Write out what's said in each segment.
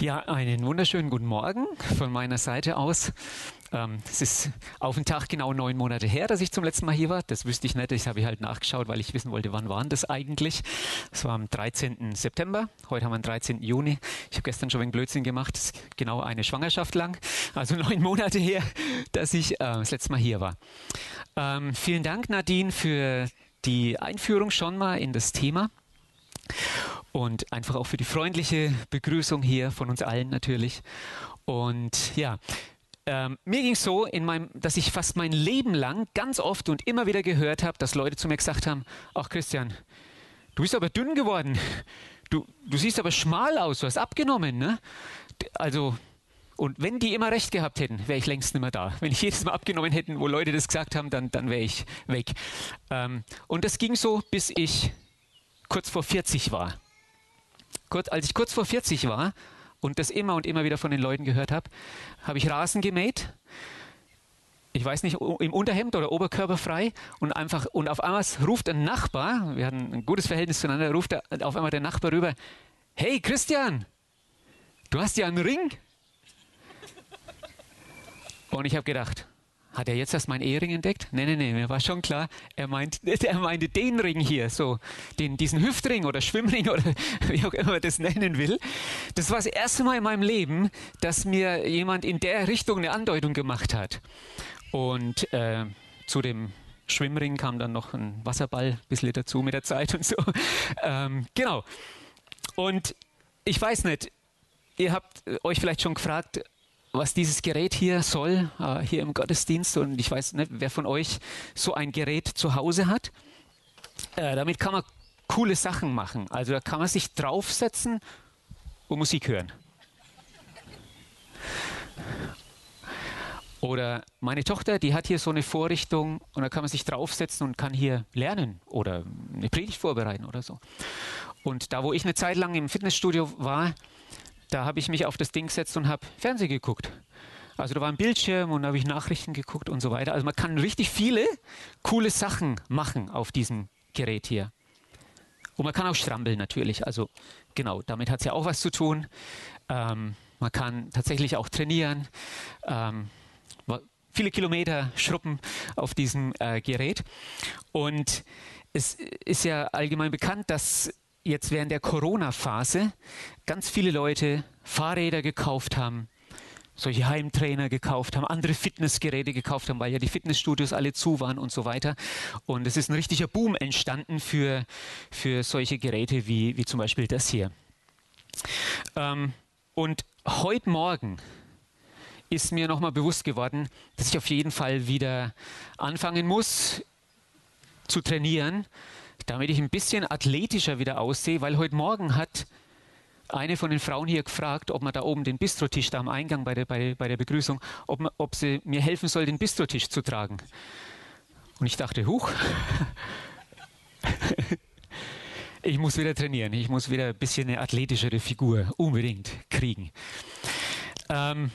Ja, einen wunderschönen guten Morgen von meiner Seite aus. Ähm, es ist auf den Tag genau neun Monate her, dass ich zum letzten Mal hier war. Das wüsste ich nicht, das habe ich halt nachgeschaut, weil ich wissen wollte, wann waren das eigentlich. Es war am 13. September, heute haben wir den 13. Juni. Ich habe gestern schon ein Blödsinn gemacht, das ist genau eine Schwangerschaft lang, also neun Monate her, dass ich äh, das letzte Mal hier war. Ähm, vielen Dank, Nadine, für die Einführung schon mal in das Thema und einfach auch für die freundliche Begrüßung hier von uns allen natürlich. Und ja, ähm, mir ging es so, in meinem, dass ich fast mein Leben lang ganz oft und immer wieder gehört habe, dass Leute zu mir gesagt haben, ach Christian, du bist aber dünn geworden. Du, du siehst aber schmal aus, du hast abgenommen. Ne? Also, und wenn die immer recht gehabt hätten, wäre ich längst nicht mehr da. Wenn ich jedes Mal abgenommen hätte, wo Leute das gesagt haben, dann, dann wäre ich weg. Ähm, und das ging so, bis ich kurz vor 40 war. Kurz, als ich kurz vor 40 war und das immer und immer wieder von den Leuten gehört habe, habe ich Rasen gemäht. Ich weiß nicht, im Unterhemd oder oberkörperfrei und einfach, und auf einmal ruft ein Nachbar, wir hatten ein gutes Verhältnis zueinander, ruft auf einmal der Nachbar rüber, hey Christian, du hast ja einen Ring. Und ich habe gedacht, hat er jetzt erst meinen Ehering entdeckt? Nein, nein, nein, mir war schon klar, er, meint, er meinte den Ring hier, so den, diesen Hüftring oder Schwimmring oder wie auch immer man das nennen will. Das war das erste Mal in meinem Leben, dass mir jemand in der Richtung eine Andeutung gemacht hat. Und äh, zu dem Schwimmring kam dann noch ein Wasserball ein bisschen dazu mit der Zeit und so. Ähm, genau. Und ich weiß nicht, ihr habt euch vielleicht schon gefragt, was dieses Gerät hier soll, äh, hier im Gottesdienst. Und ich weiß nicht, wer von euch so ein Gerät zu Hause hat. Äh, damit kann man coole Sachen machen. Also da kann man sich draufsetzen und Musik hören. Oder meine Tochter, die hat hier so eine Vorrichtung und da kann man sich draufsetzen und kann hier lernen oder eine Predigt vorbereiten oder so. Und da, wo ich eine Zeit lang im Fitnessstudio war, da habe ich mich auf das Ding gesetzt und habe Fernsehen geguckt. Also da war ein Bildschirm und da habe ich Nachrichten geguckt und so weiter. Also man kann richtig viele coole Sachen machen auf diesem Gerät hier. Und man kann auch strampeln natürlich. Also genau, damit hat es ja auch was zu tun. Ähm, man kann tatsächlich auch trainieren. Ähm, viele Kilometer schruppen auf diesem äh, Gerät. Und es ist ja allgemein bekannt, dass jetzt während der Corona-Phase ganz viele Leute Fahrräder gekauft haben, solche Heimtrainer gekauft haben, andere Fitnessgeräte gekauft haben, weil ja die Fitnessstudios alle zu waren und so weiter. Und es ist ein richtiger Boom entstanden für, für solche Geräte wie, wie zum Beispiel das hier. Ähm, und heute Morgen ist mir nochmal bewusst geworden, dass ich auf jeden Fall wieder anfangen muss zu trainieren, damit ich ein bisschen athletischer wieder aussehe, weil heute Morgen hat eine von den Frauen hier gefragt, ob man da oben den Bistrotisch da am Eingang bei der, bei, bei der Begrüßung, ob, man, ob sie mir helfen soll, den Bistrotisch zu tragen. Und ich dachte, huch, ich muss wieder trainieren, ich muss wieder ein bisschen eine athletischere Figur unbedingt kriegen. Ähm,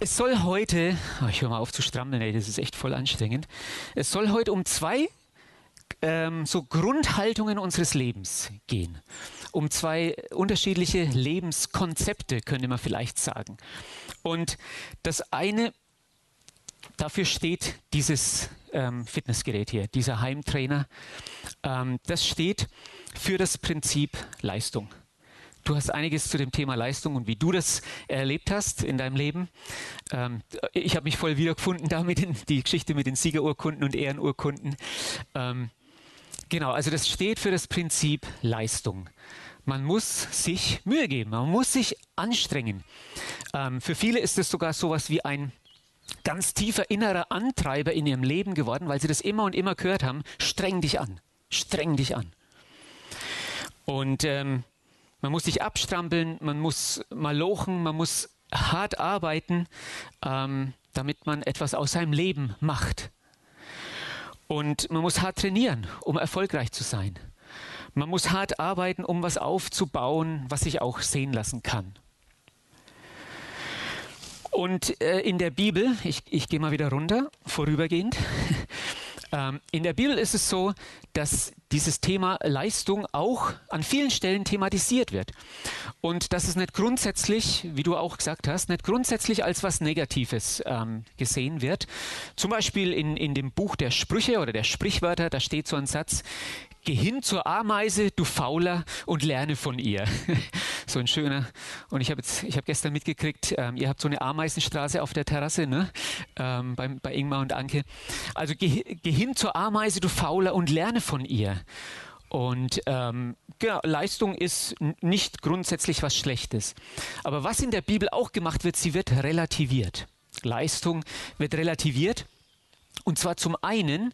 es soll heute, oh, ich höre mal auf zu strammeln, ey, das ist echt voll anstrengend. Es soll heute um zwei ähm, so Grundhaltungen unseres Lebens gehen. Um zwei unterschiedliche Lebenskonzepte, könnte man vielleicht sagen. Und das eine, dafür steht dieses ähm, Fitnessgerät hier, dieser Heimtrainer. Ähm, das steht für das Prinzip Leistung. Du hast einiges zu dem Thema Leistung und wie du das erlebt hast in deinem Leben. Ähm, ich habe mich voll wiedergefunden damit, in die Geschichte mit den Siegerurkunden und Ehrenurkunden. Ähm, Genau, also das steht für das Prinzip Leistung. Man muss sich Mühe geben, man muss sich anstrengen. Ähm, für viele ist es sogar so etwas wie ein ganz tiefer innerer Antreiber in ihrem Leben geworden, weil sie das immer und immer gehört haben, streng dich an, streng dich an. Und ähm, man muss sich abstrampeln, man muss mal lochen, man muss hart arbeiten, ähm, damit man etwas aus seinem Leben macht. Und man muss hart trainieren, um erfolgreich zu sein. Man muss hart arbeiten, um was aufzubauen, was sich auch sehen lassen kann. Und äh, in der Bibel, ich, ich gehe mal wieder runter, vorübergehend, Ähm, in der Bibel ist es so, dass dieses Thema Leistung auch an vielen Stellen thematisiert wird. Und dass es nicht grundsätzlich, wie du auch gesagt hast, nicht grundsätzlich als was Negatives ähm, gesehen wird. Zum Beispiel in, in dem Buch der Sprüche oder der Sprichwörter, da steht so ein Satz, Geh hin zur Ameise, du Fauler, und lerne von ihr. so ein schöner. Und ich habe jetzt, gestern mitgekriegt, ähm, ihr habt so eine Ameisenstraße auf der Terrasse, ne? Ähm, bei, bei Ingmar und Anke. Also geh, geh hin zur Ameise, du Fauler, und lerne von ihr. Und ähm, genau, Leistung ist nicht grundsätzlich was Schlechtes. Aber was in der Bibel auch gemacht wird, sie wird relativiert. Leistung wird relativiert. Und zwar zum einen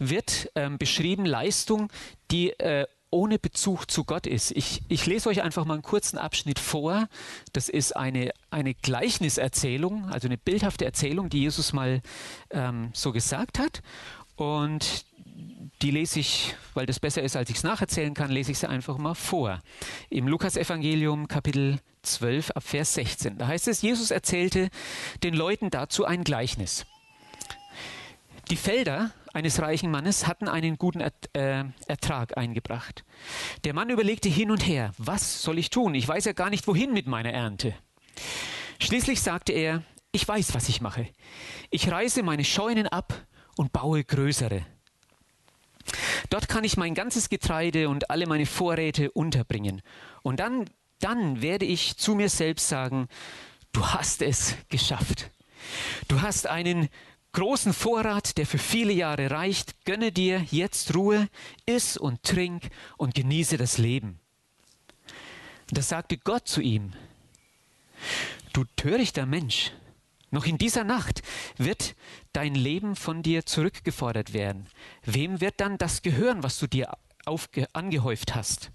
wird ähm, beschrieben Leistung, die äh, ohne Bezug zu Gott ist. Ich, ich, lese euch einfach mal einen kurzen Abschnitt vor. Das ist eine, eine Gleichniserzählung, also eine bildhafte Erzählung, die Jesus mal ähm, so gesagt hat. Und die lese ich, weil das besser ist, als ich es nacherzählen kann, lese ich sie einfach mal vor. Im Lukasevangelium Kapitel 12 ab Vers 16. Da heißt es, Jesus erzählte den Leuten dazu ein Gleichnis. Die Felder eines reichen Mannes hatten einen guten äh, Ertrag eingebracht. Der Mann überlegte hin und her, was soll ich tun? Ich weiß ja gar nicht, wohin mit meiner Ernte. Schließlich sagte er, ich weiß, was ich mache. Ich reiße meine Scheunen ab und baue größere. Dort kann ich mein ganzes Getreide und alle meine Vorräte unterbringen. Und dann, dann werde ich zu mir selbst sagen, du hast es geschafft. Du hast einen großen Vorrat, der für viele Jahre reicht. Gönne dir jetzt Ruhe, iss und trink und genieße das Leben. Da sagte Gott zu ihm, du törichter Mensch, noch in dieser Nacht wird dein Leben von dir zurückgefordert werden. Wem wird dann das gehören, was du dir angehäuft hast?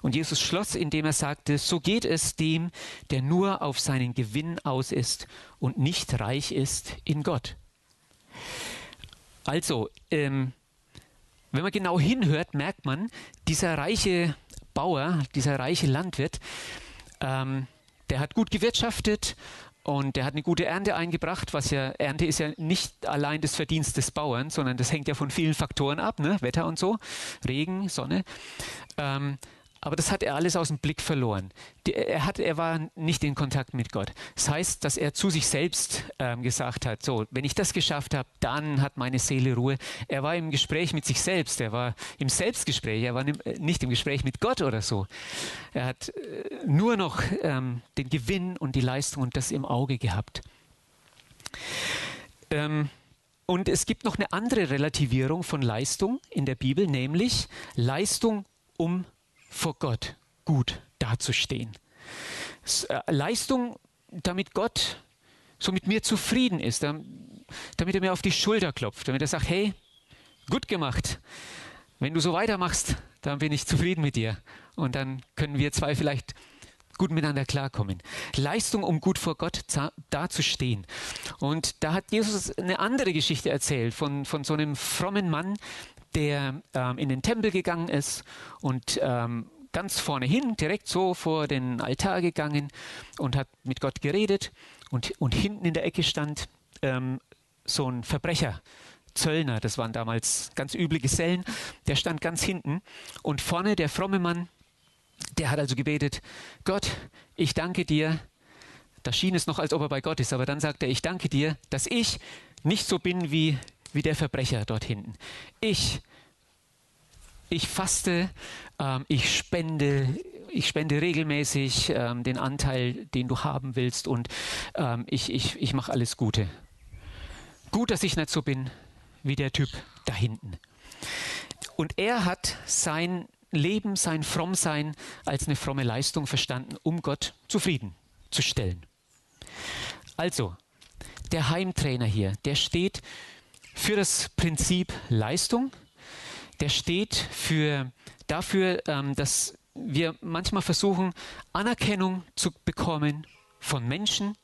Und Jesus schloss, indem er sagte, so geht es dem, der nur auf seinen Gewinn aus ist und nicht reich ist in Gott. Also, ähm, wenn man genau hinhört, merkt man, dieser reiche Bauer, dieser reiche Landwirt, ähm, der hat gut gewirtschaftet und der hat eine gute Ernte eingebracht, was ja, Ernte ist ja nicht allein das Verdienst des Bauern, sondern das hängt ja von vielen Faktoren ab, ne? Wetter und so, Regen, Sonne. Ähm, aber das hat er alles aus dem Blick verloren. Er, hat, er war nicht in Kontakt mit Gott. Das heißt, dass er zu sich selbst ähm, gesagt hat, so, wenn ich das geschafft habe, dann hat meine Seele Ruhe. Er war im Gespräch mit sich selbst, er war im Selbstgespräch, er war äh, nicht im Gespräch mit Gott oder so. Er hat äh, nur noch ähm, den Gewinn und die Leistung und das im Auge gehabt. Ähm, und es gibt noch eine andere Relativierung von Leistung in der Bibel, nämlich Leistung um vor Gott gut dazustehen. Äh, Leistung, damit Gott so mit mir zufrieden ist, damit er mir auf die Schulter klopft, damit er sagt, hey, gut gemacht. Wenn du so weitermachst, dann bin ich zufrieden mit dir. Und dann können wir zwei vielleicht gut miteinander klarkommen. Leistung, um gut vor Gott dazustehen. Und da hat Jesus eine andere Geschichte erzählt von, von so einem frommen Mann, der ähm, in den Tempel gegangen ist und ähm, ganz vorne hin, direkt so vor den Altar gegangen und hat mit Gott geredet. Und, und hinten in der Ecke stand ähm, so ein Verbrecher, Zöllner, das waren damals ganz üble Gesellen, der stand ganz hinten. Und vorne der fromme Mann, der hat also gebetet, Gott, ich danke dir. Da schien es noch, als ob er bei Gott ist, aber dann sagt er, ich danke dir, dass ich nicht so bin wie wie der Verbrecher dort hinten. Ich, ich faste, ähm, ich spende, ich spende regelmäßig ähm, den Anteil, den du haben willst und ähm, ich, ich, ich mache alles Gute. Gut, dass ich nicht so bin wie der Typ da hinten. Und er hat sein Leben, sein Frommsein als eine fromme Leistung verstanden, um Gott zufriedenzustellen. Also, der Heimtrainer hier, der steht für das Prinzip Leistung. Der steht für, dafür, ähm, dass wir manchmal versuchen, Anerkennung zu bekommen von Menschen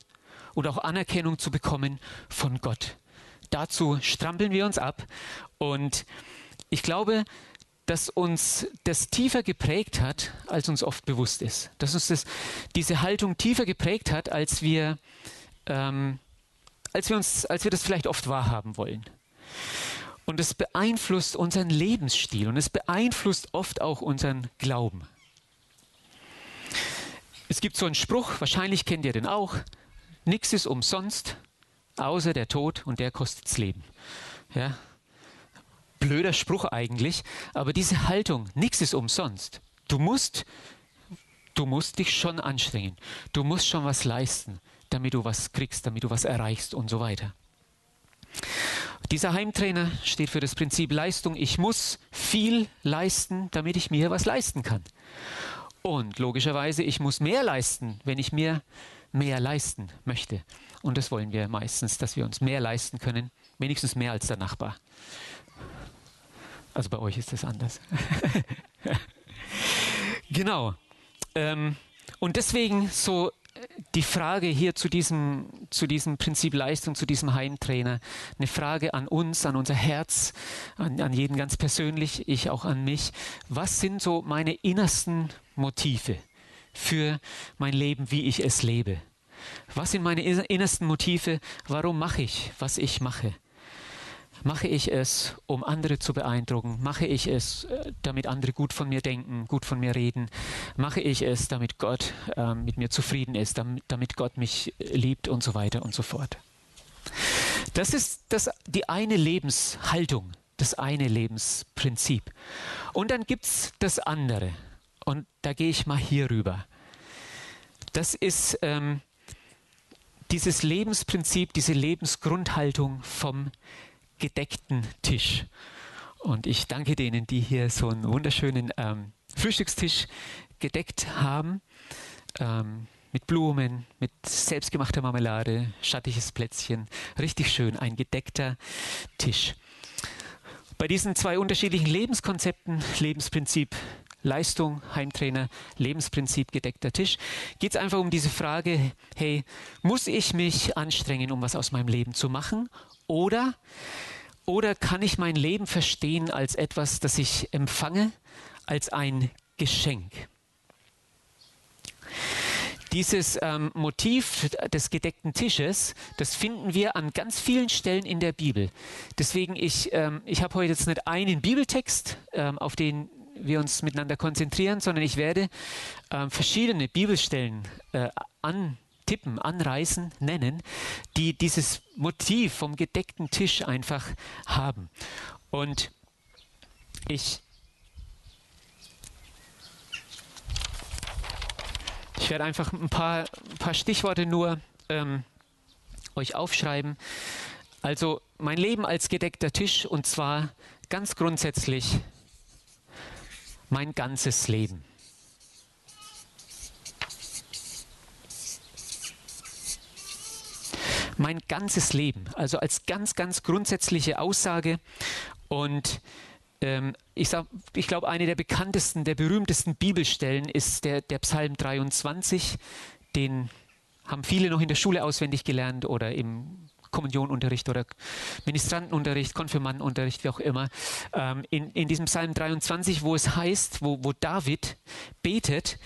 oder auch Anerkennung zu bekommen von Gott. Dazu strampeln wir uns ab und ich glaube, dass uns das tiefer geprägt hat, als uns oft bewusst ist. Dass uns das, diese Haltung tiefer geprägt hat, als wir, ähm, als wir uns, als wir das vielleicht oft wahrhaben wollen. Und es beeinflusst unseren Lebensstil und es beeinflusst oft auch unseren Glauben. Es gibt so einen Spruch, wahrscheinlich kennt ihr den auch, nichts ist umsonst, außer der Tod und der kostet das Leben. Ja? Blöder Spruch eigentlich, aber diese Haltung, nichts ist umsonst. Du musst, du musst dich schon anstrengen, du musst schon was leisten, damit du was kriegst, damit du was erreichst und so weiter. Dieser Heimtrainer steht für das Prinzip Leistung. Ich muss viel leisten, damit ich mir was leisten kann. Und logischerweise, ich muss mehr leisten, wenn ich mir mehr leisten möchte. Und das wollen wir meistens, dass wir uns mehr leisten können, wenigstens mehr als der Nachbar. Also bei euch ist das anders. genau. Ähm, und deswegen so die Frage hier zu diesem, zu diesem Prinzip Leistung, zu diesem Heimtrainer, eine Frage an uns, an unser Herz, an, an jeden ganz persönlich, ich auch an mich. Was sind so meine innersten Motive für mein Leben, wie ich es lebe? Was sind meine innersten Motive? Warum mache ich, was ich mache? Mache ich es, um andere zu beeindrucken? Mache ich es, äh, damit andere gut von mir denken, gut von mir reden? Mache ich es, damit Gott äh, mit mir zufrieden ist, damit, damit Gott mich liebt und so weiter und so fort? Das ist das, die eine Lebenshaltung, das eine Lebensprinzip. Und dann gibt es das andere. Und da gehe ich mal hier rüber. Das ist ähm, dieses Lebensprinzip, diese Lebensgrundhaltung vom gedeckten Tisch. Und ich danke denen, die hier so einen wunderschönen ähm, Frühstückstisch gedeckt haben. Ähm, mit Blumen, mit selbstgemachter Marmelade, schattiges Plätzchen. Richtig schön, ein gedeckter Tisch. Bei diesen zwei unterschiedlichen Lebenskonzepten, Lebensprinzip Leistung, Heimtrainer, Lebensprinzip, gedeckter Tisch, geht es einfach um diese Frage, hey, muss ich mich anstrengen, um was aus meinem Leben zu machen? Oder oder kann ich mein Leben verstehen als etwas, das ich empfange, als ein Geschenk? Dieses ähm, Motiv des gedeckten Tisches, das finden wir an ganz vielen Stellen in der Bibel. Deswegen, ich, ähm, ich habe heute jetzt nicht einen Bibeltext, ähm, auf den wir uns miteinander konzentrieren, sondern ich werde ähm, verschiedene Bibelstellen äh, an tippen, anreißen, nennen, die dieses Motiv vom gedeckten Tisch einfach haben. Und ich, ich werde einfach ein paar, ein paar Stichworte nur ähm, euch aufschreiben. Also mein Leben als gedeckter Tisch und zwar ganz grundsätzlich mein ganzes Leben. Mein ganzes Leben. Also als ganz, ganz grundsätzliche Aussage. Und ähm, ich, ich glaube, eine der bekanntesten, der berühmtesten Bibelstellen ist der, der Psalm 23. Den haben viele noch in der Schule auswendig gelernt oder im Kommunionunterricht oder Ministrantenunterricht, Konfirmandenunterricht, wie auch immer. Ähm, in, in diesem Psalm 23, wo es heißt, wo, wo David betet,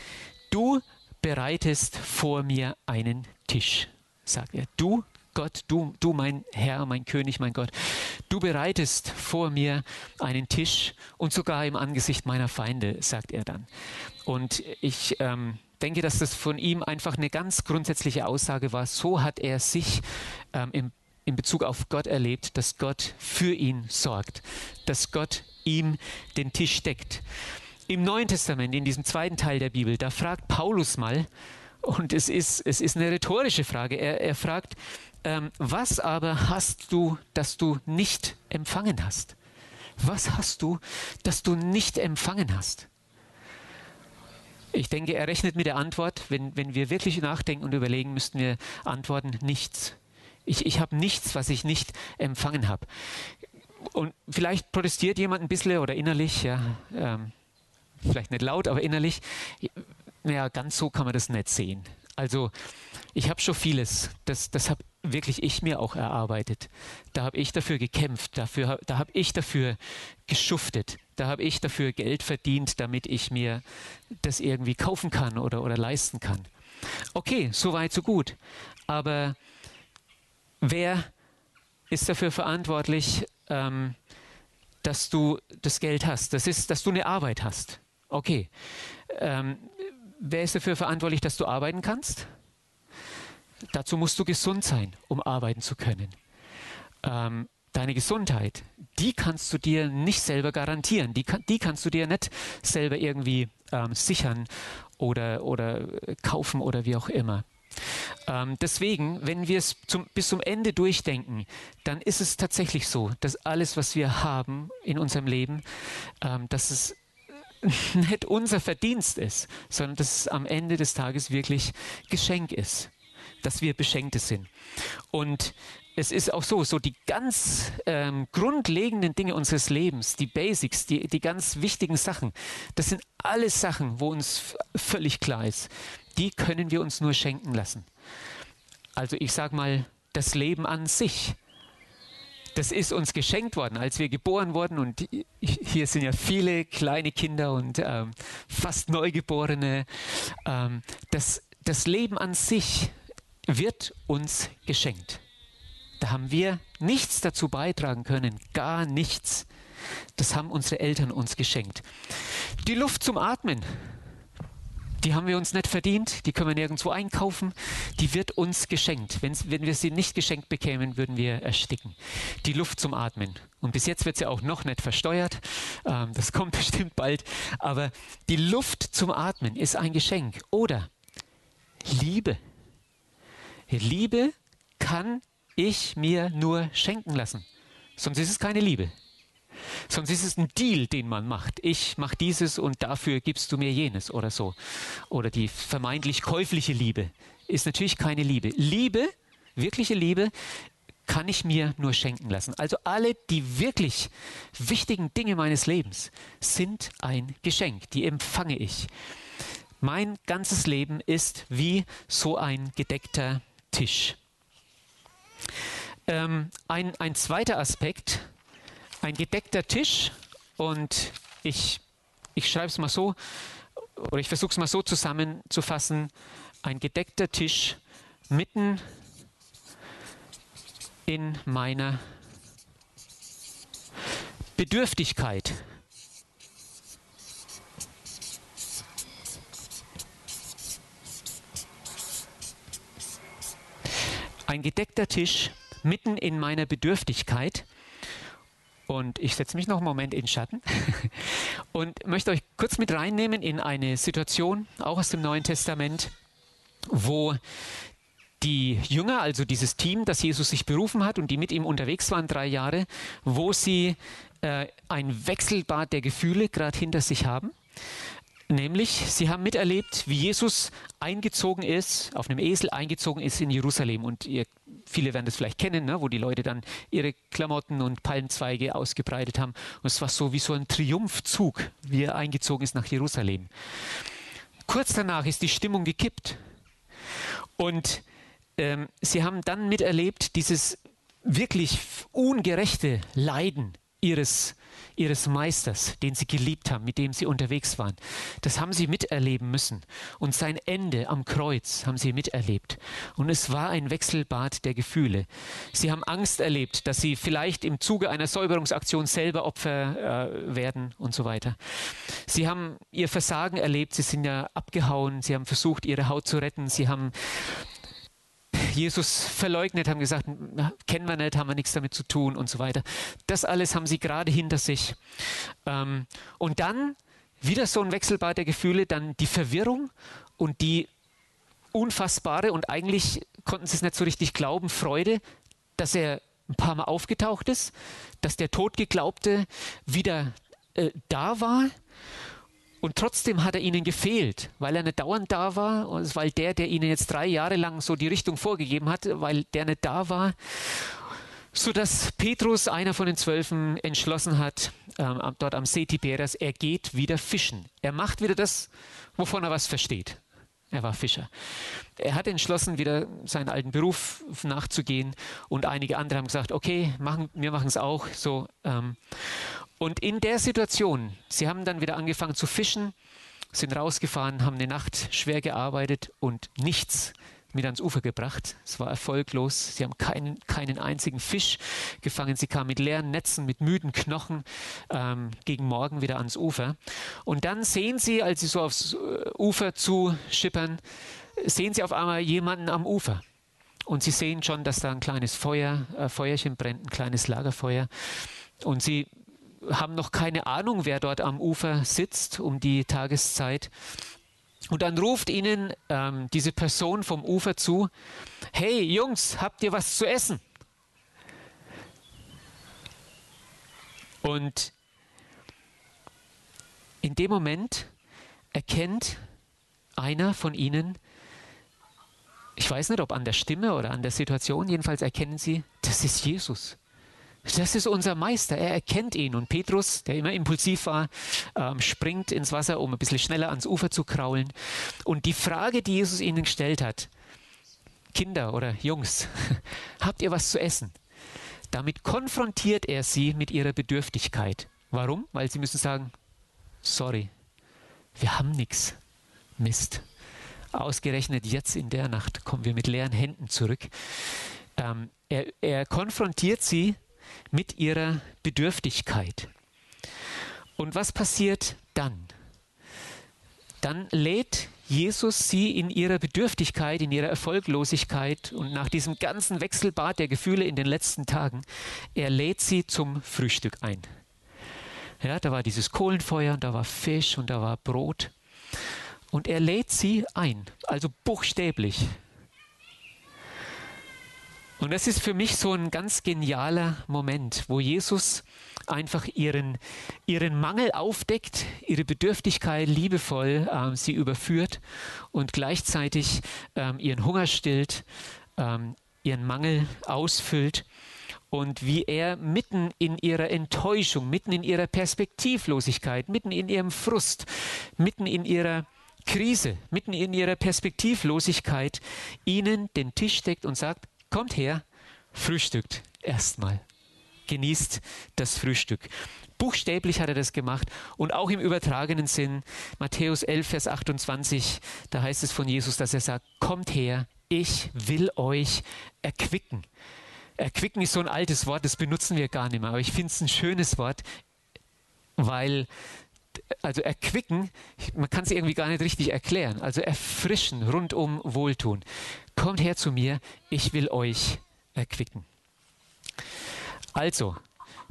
du bereitest vor mir einen Tisch, sagt er. Du Gott, du, du mein Herr, mein König, mein Gott, du bereitest vor mir einen Tisch und sogar im Angesicht meiner Feinde, sagt er dann. Und ich ähm, denke, dass das von ihm einfach eine ganz grundsätzliche Aussage war. So hat er sich ähm, im, in Bezug auf Gott erlebt, dass Gott für ihn sorgt, dass Gott ihm den Tisch deckt. Im Neuen Testament, in diesem zweiten Teil der Bibel, da fragt Paulus mal, und es ist, es ist eine rhetorische Frage. Er, er fragt, ähm, was aber hast du, das du nicht empfangen hast? Was hast du, das du nicht empfangen hast? Ich denke, er rechnet mit der Antwort. Wenn, wenn wir wirklich nachdenken und überlegen, müssten wir antworten, nichts. Ich, ich habe nichts, was ich nicht empfangen habe. Und vielleicht protestiert jemand ein bisschen oder innerlich, ja, ähm, vielleicht nicht laut, aber innerlich. Ja, ganz so kann man das nicht sehen. Also ich habe schon vieles, das, das habe wirklich ich mir auch erarbeitet. Da habe ich dafür gekämpft, dafür, da habe ich dafür geschuftet, da habe ich dafür Geld verdient, damit ich mir das irgendwie kaufen kann oder, oder leisten kann. Okay, so weit, so gut. Aber wer ist dafür verantwortlich, ähm, dass du das Geld hast. Das ist, dass du eine Arbeit hast. Okay. Ähm, wer ist dafür verantwortlich, dass du arbeiten kannst? Dazu musst du gesund sein, um arbeiten zu können. Ähm, deine Gesundheit, die kannst du dir nicht selber garantieren. Die, die kannst du dir nicht selber irgendwie ähm, sichern oder, oder kaufen oder wie auch immer. Ähm, deswegen, wenn wir es zum, bis zum Ende durchdenken, dann ist es tatsächlich so, dass alles, was wir haben in unserem Leben, ähm, dass es nicht unser Verdienst ist, sondern dass es am Ende des Tages wirklich Geschenk ist, dass wir Beschenkte sind. Und es ist auch so, so die ganz ähm, grundlegenden Dinge unseres Lebens, die Basics, die, die ganz wichtigen Sachen, das sind alles Sachen, wo uns völlig klar ist, die können wir uns nur schenken lassen. Also ich sage mal, das Leben an sich, das ist uns geschenkt worden, als wir geboren wurden. Und hier sind ja viele kleine Kinder und ähm, fast Neugeborene. Ähm, das, das Leben an sich wird uns geschenkt. Da haben wir nichts dazu beitragen können, gar nichts. Das haben unsere Eltern uns geschenkt. Die Luft zum Atmen, die haben wir uns nicht verdient, die können wir nirgendwo einkaufen, die wird uns geschenkt. Wenn's, wenn wir sie nicht geschenkt bekämen, würden wir ersticken. Die Luft zum Atmen. Und bis jetzt wird sie auch noch nicht versteuert, ähm, das kommt bestimmt bald, aber die Luft zum Atmen ist ein Geschenk. Oder Liebe. Liebe kann ich mir nur schenken lassen. Sonst ist es keine Liebe. Sonst ist es ein Deal, den man macht. Ich mache dieses und dafür gibst du mir jenes oder so. Oder die vermeintlich käufliche Liebe ist natürlich keine Liebe. Liebe, wirkliche Liebe, kann ich mir nur schenken lassen. Also alle die wirklich wichtigen Dinge meines Lebens sind ein Geschenk, die empfange ich. Mein ganzes Leben ist wie so ein gedeckter Tisch. Ähm, ein, ein zweiter Aspekt, ein gedeckter Tisch und ich, ich schreibe es mal so, oder ich versuche es mal so zusammenzufassen, ein gedeckter Tisch mitten in meiner Bedürftigkeit. Ein gedeckter Tisch mitten in meiner Bedürftigkeit. Und ich setze mich noch einen Moment in Schatten und möchte euch kurz mit reinnehmen in eine Situation, auch aus dem Neuen Testament, wo die Jünger, also dieses Team, das Jesus sich berufen hat und die mit ihm unterwegs waren drei Jahre, wo sie äh, ein Wechselbad der Gefühle gerade hinter sich haben. Nämlich, sie haben miterlebt, wie Jesus eingezogen ist, auf einem Esel eingezogen ist in Jerusalem. Und ihr, viele werden das vielleicht kennen, ne, wo die Leute dann ihre Klamotten und Palmzweige ausgebreitet haben. Und es war so wie so ein Triumphzug, wie er eingezogen ist nach Jerusalem. Kurz danach ist die Stimmung gekippt. Und ähm, sie haben dann miterlebt, dieses wirklich ungerechte Leiden ihres ihres Meisters, den sie geliebt haben, mit dem sie unterwegs waren. Das haben sie miterleben müssen. Und sein Ende am Kreuz haben sie miterlebt. Und es war ein Wechselbad der Gefühle. Sie haben Angst erlebt, dass sie vielleicht im Zuge einer Säuberungsaktion selber Opfer äh, werden und so weiter. Sie haben ihr Versagen erlebt. Sie sind ja abgehauen. Sie haben versucht, ihre Haut zu retten. Sie haben Jesus verleugnet, haben gesagt, kennen wir nicht, haben wir nichts damit zu tun und so weiter. Das alles haben sie gerade hinter sich. Ähm, und dann wieder so ein Wechselbad der Gefühle, dann die Verwirrung und die unfassbare und eigentlich konnten sie es nicht so richtig glauben, Freude, dass er ein paar Mal aufgetaucht ist, dass der Todgeglaubte wieder äh, da war und trotzdem hat er ihnen gefehlt, weil er nicht dauernd da war, und weil der, der ihnen jetzt drei Jahre lang so die Richtung vorgegeben hat, weil der nicht da war, sodass Petrus, einer von den Zwölfen, entschlossen hat, ähm, dort am See Tiberias, er geht wieder fischen. Er macht wieder das, wovon er was versteht. Er war Fischer. Er hat entschlossen, wieder seinen alten Beruf nachzugehen und einige andere haben gesagt, okay, machen, wir machen es auch so. Ähm, und in der Situation, sie haben dann wieder angefangen zu fischen, sind rausgefahren, haben eine Nacht schwer gearbeitet und nichts mit ans Ufer gebracht. Es war erfolglos. Sie haben keinen, keinen einzigen Fisch gefangen. Sie kamen mit leeren Netzen, mit müden Knochen ähm, gegen Morgen wieder ans Ufer. Und dann sehen sie, als sie so aufs äh, Ufer zu schippern, sehen sie auf einmal jemanden am Ufer. Und sie sehen schon, dass da ein kleines Feuer, äh, Feuerchen brennt, ein kleines Lagerfeuer. Und sie haben noch keine Ahnung, wer dort am Ufer sitzt um die Tageszeit. Und dann ruft ihnen ähm, diese Person vom Ufer zu, hey Jungs, habt ihr was zu essen? Und in dem Moment erkennt einer von ihnen, ich weiß nicht, ob an der Stimme oder an der Situation, jedenfalls erkennen sie, das ist Jesus. Das ist unser Meister. Er erkennt ihn. Und Petrus, der immer impulsiv war, ähm, springt ins Wasser, um ein bisschen schneller ans Ufer zu kraulen. Und die Frage, die Jesus ihnen gestellt hat, Kinder oder Jungs, habt ihr was zu essen? Damit konfrontiert er sie mit ihrer Bedürftigkeit. Warum? Weil sie müssen sagen, sorry, wir haben nichts. Mist. Ausgerechnet jetzt in der Nacht kommen wir mit leeren Händen zurück. Ähm, er, er konfrontiert sie mit ihrer Bedürftigkeit. Und was passiert dann? Dann lädt Jesus sie in ihrer Bedürftigkeit, in ihrer Erfolglosigkeit und nach diesem ganzen Wechselbad der Gefühle in den letzten Tagen, er lädt sie zum Frühstück ein. Ja, da war dieses Kohlenfeuer, da war Fisch und da war Brot. Und er lädt sie ein, also buchstäblich. Und das ist für mich so ein ganz genialer Moment, wo Jesus einfach ihren, ihren Mangel aufdeckt, ihre Bedürftigkeit liebevoll ähm, sie überführt und gleichzeitig ähm, ihren Hunger stillt, ähm, ihren Mangel ausfüllt und wie er mitten in ihrer Enttäuschung, mitten in ihrer Perspektivlosigkeit, mitten in ihrem Frust, mitten in ihrer Krise, mitten in ihrer Perspektivlosigkeit ihnen den Tisch deckt und sagt, Kommt her, frühstückt erstmal. Genießt das Frühstück. Buchstäblich hat er das gemacht und auch im übertragenen Sinn. Matthäus 11, Vers 28, da heißt es von Jesus, dass er sagt, kommt her, ich will euch erquicken. Erquicken ist so ein altes Wort, das benutzen wir gar nicht mehr, aber ich finde es ein schönes Wort, weil also erquicken, man kann es irgendwie gar nicht richtig erklären. Also erfrischen, rundum wohltun. Kommt her zu mir, ich will euch erquicken. Also,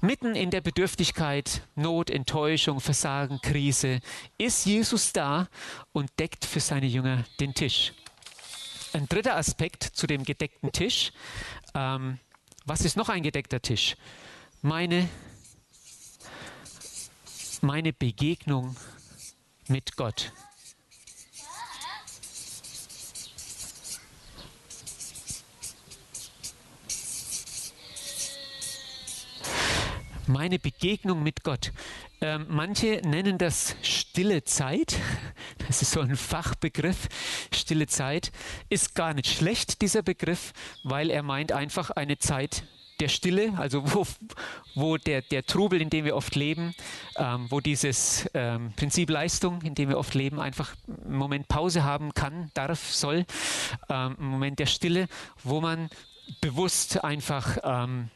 mitten in der Bedürftigkeit, Not, Enttäuschung, Versagen, Krise, ist Jesus da und deckt für seine Jünger den Tisch. Ein dritter Aspekt zu dem gedeckten Tisch. Ähm, was ist noch ein gedeckter Tisch? Meine meine Begegnung mit Gott. Meine Begegnung mit Gott. Ähm, manche nennen das stille Zeit. Das ist so ein Fachbegriff. Stille Zeit ist gar nicht schlecht, dieser Begriff, weil er meint einfach eine Zeit der Stille, also wo, wo der, der Trubel, in dem wir oft leben, ähm, wo dieses ähm, Prinzip Leistung, in dem wir oft leben, einfach einen Moment Pause haben kann, darf, soll, ähm, einen Moment der Stille, wo man bewusst einfach ähm,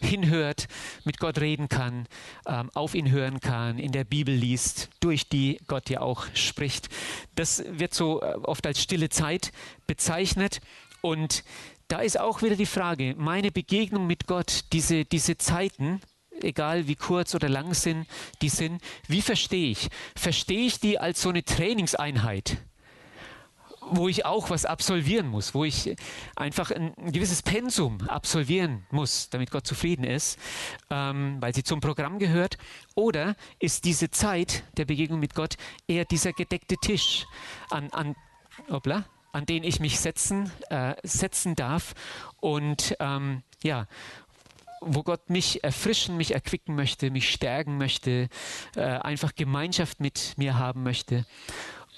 hinhört, mit Gott reden kann, ähm, auf ihn hören kann, in der Bibel liest, durch die Gott ja auch spricht. Das wird so äh, oft als stille Zeit bezeichnet und da ist auch wieder die Frage, meine Begegnung mit Gott, diese, diese Zeiten, egal wie kurz oder lang sind, die sind, wie verstehe ich? Verstehe ich die als so eine Trainingseinheit? Wo ich auch was absolvieren muss, wo ich einfach ein, ein gewisses Pensum absolvieren muss, damit Gott zufrieden ist, ähm, weil sie zum Programm gehört? Oder ist diese Zeit der Begegnung mit Gott eher dieser gedeckte Tisch, an, an, hoppla, an den ich mich setzen, äh, setzen darf und ähm, ja, wo Gott mich erfrischen, mich erquicken möchte, mich stärken möchte, äh, einfach Gemeinschaft mit mir haben möchte.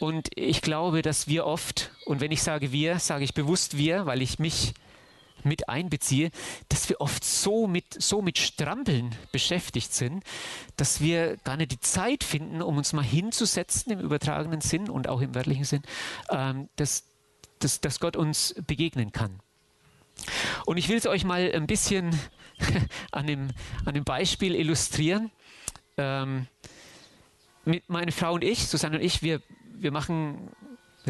Und ich glaube, dass wir oft, und wenn ich sage wir, sage ich bewusst wir, weil ich mich mit einbeziehe, dass wir oft so mit, so mit Strampeln beschäftigt sind, dass wir gar nicht die Zeit finden, um uns mal hinzusetzen im übertragenen Sinn und auch im wörtlichen Sinn, ähm, das, dass, dass Gott uns begegnen kann. Und ich will es euch mal ein bisschen an dem, an dem Beispiel illustrieren. Ähm, mit meine Frau und ich, Susanne und ich, wir, wir machen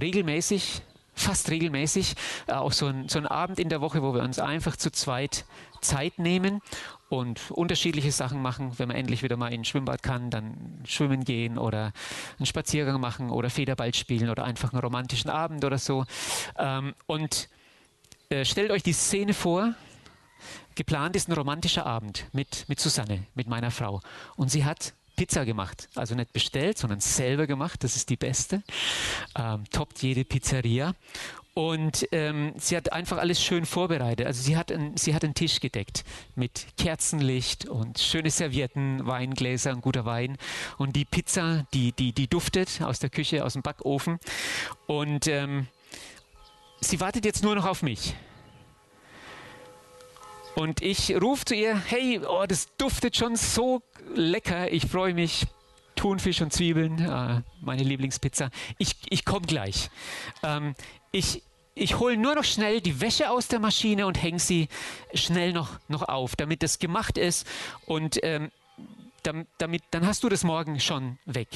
regelmäßig, fast regelmäßig, äh, auch so, ein, so einen Abend in der Woche, wo wir uns einfach zu zweit Zeit nehmen und unterschiedliche Sachen machen. Wenn man endlich wieder mal in ein Schwimmbad kann, dann schwimmen gehen oder einen Spaziergang machen oder Federball spielen oder einfach einen romantischen Abend oder so. Ähm, und äh, stellt euch die Szene vor, geplant ist ein romantischer Abend mit, mit Susanne, mit meiner Frau. Und sie hat Pizza gemacht. Also nicht bestellt, sondern selber gemacht. Das ist die beste. Ähm, toppt jede Pizzeria. Und ähm, sie hat einfach alles schön vorbereitet. Also sie hat, ein, sie hat einen Tisch gedeckt mit Kerzenlicht und schöne Servietten, Weingläser und guter Wein. Und die Pizza, die, die, die duftet aus der Küche, aus dem Backofen. Und ähm, sie wartet jetzt nur noch auf mich. Und ich rufe zu ihr, hey, oh, das duftet schon so lecker, ich freue mich. Thunfisch und Zwiebeln, äh, meine Lieblingspizza. Ich, ich komme gleich. Ähm, ich ich hole nur noch schnell die Wäsche aus der Maschine und hänge sie schnell noch, noch auf, damit das gemacht ist. Und ähm, damit, dann hast du das morgen schon weg.